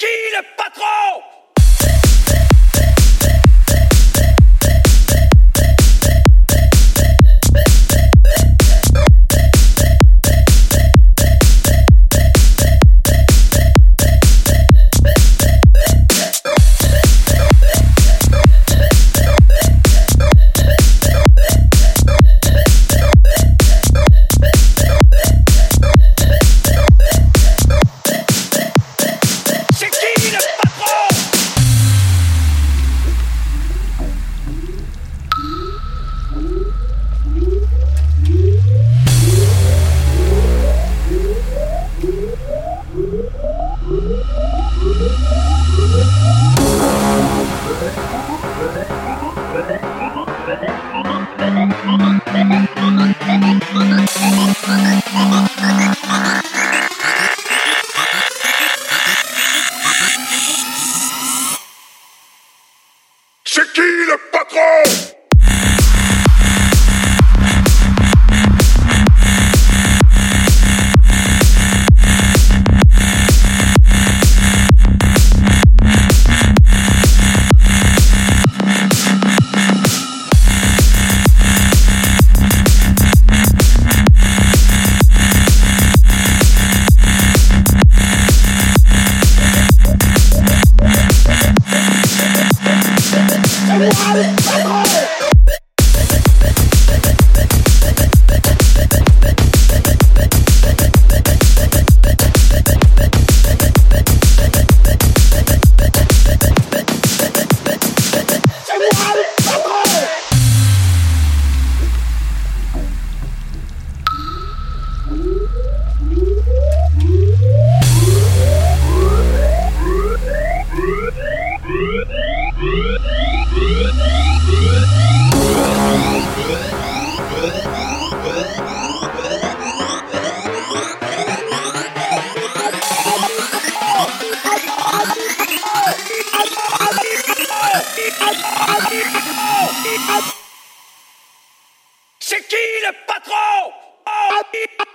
qui le patron? Qui le patron? Bobby. C'est qui le patron? Oh,